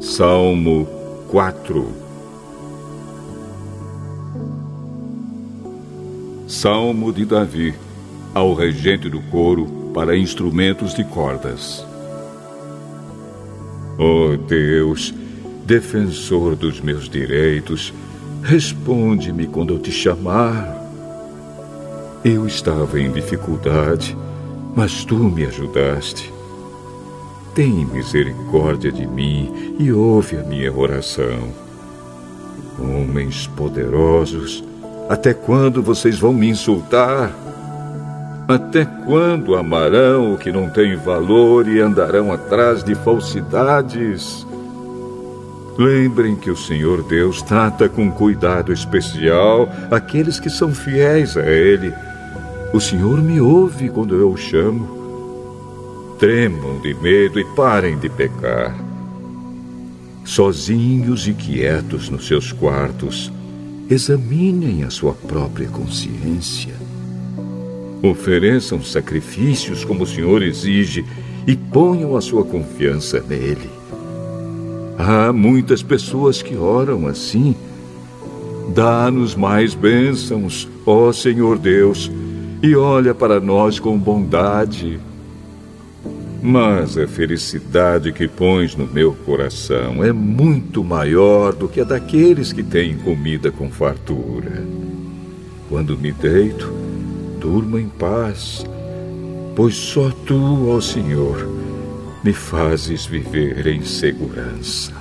Salmo 4 Salmo de Davi ao regente do coro para instrumentos de cordas. Oh Deus, defensor dos meus direitos, responde-me quando eu te chamar. Eu estava em dificuldade, mas tu me ajudaste. Tem misericórdia de mim e ouve a minha oração. Homens poderosos, até quando vocês vão me insultar? Até quando amarão o que não tem valor e andarão atrás de falsidades? Lembrem que o Senhor Deus trata com cuidado especial aqueles que são fiéis a Ele. O Senhor me ouve quando eu o chamo. Tremam de medo e parem de pecar. Sozinhos e quietos nos seus quartos, examinem a sua própria consciência. Ofereçam sacrifícios como o Senhor exige e ponham a sua confiança nele. Há muitas pessoas que oram assim. Dá-nos mais bênçãos, ó Senhor Deus, e olha para nós com bondade. Mas a felicidade que pões no meu coração é muito maior do que a daqueles que têm comida com fartura. Quando me deito, durmo em paz, pois só tu, ó Senhor, me fazes viver em segurança.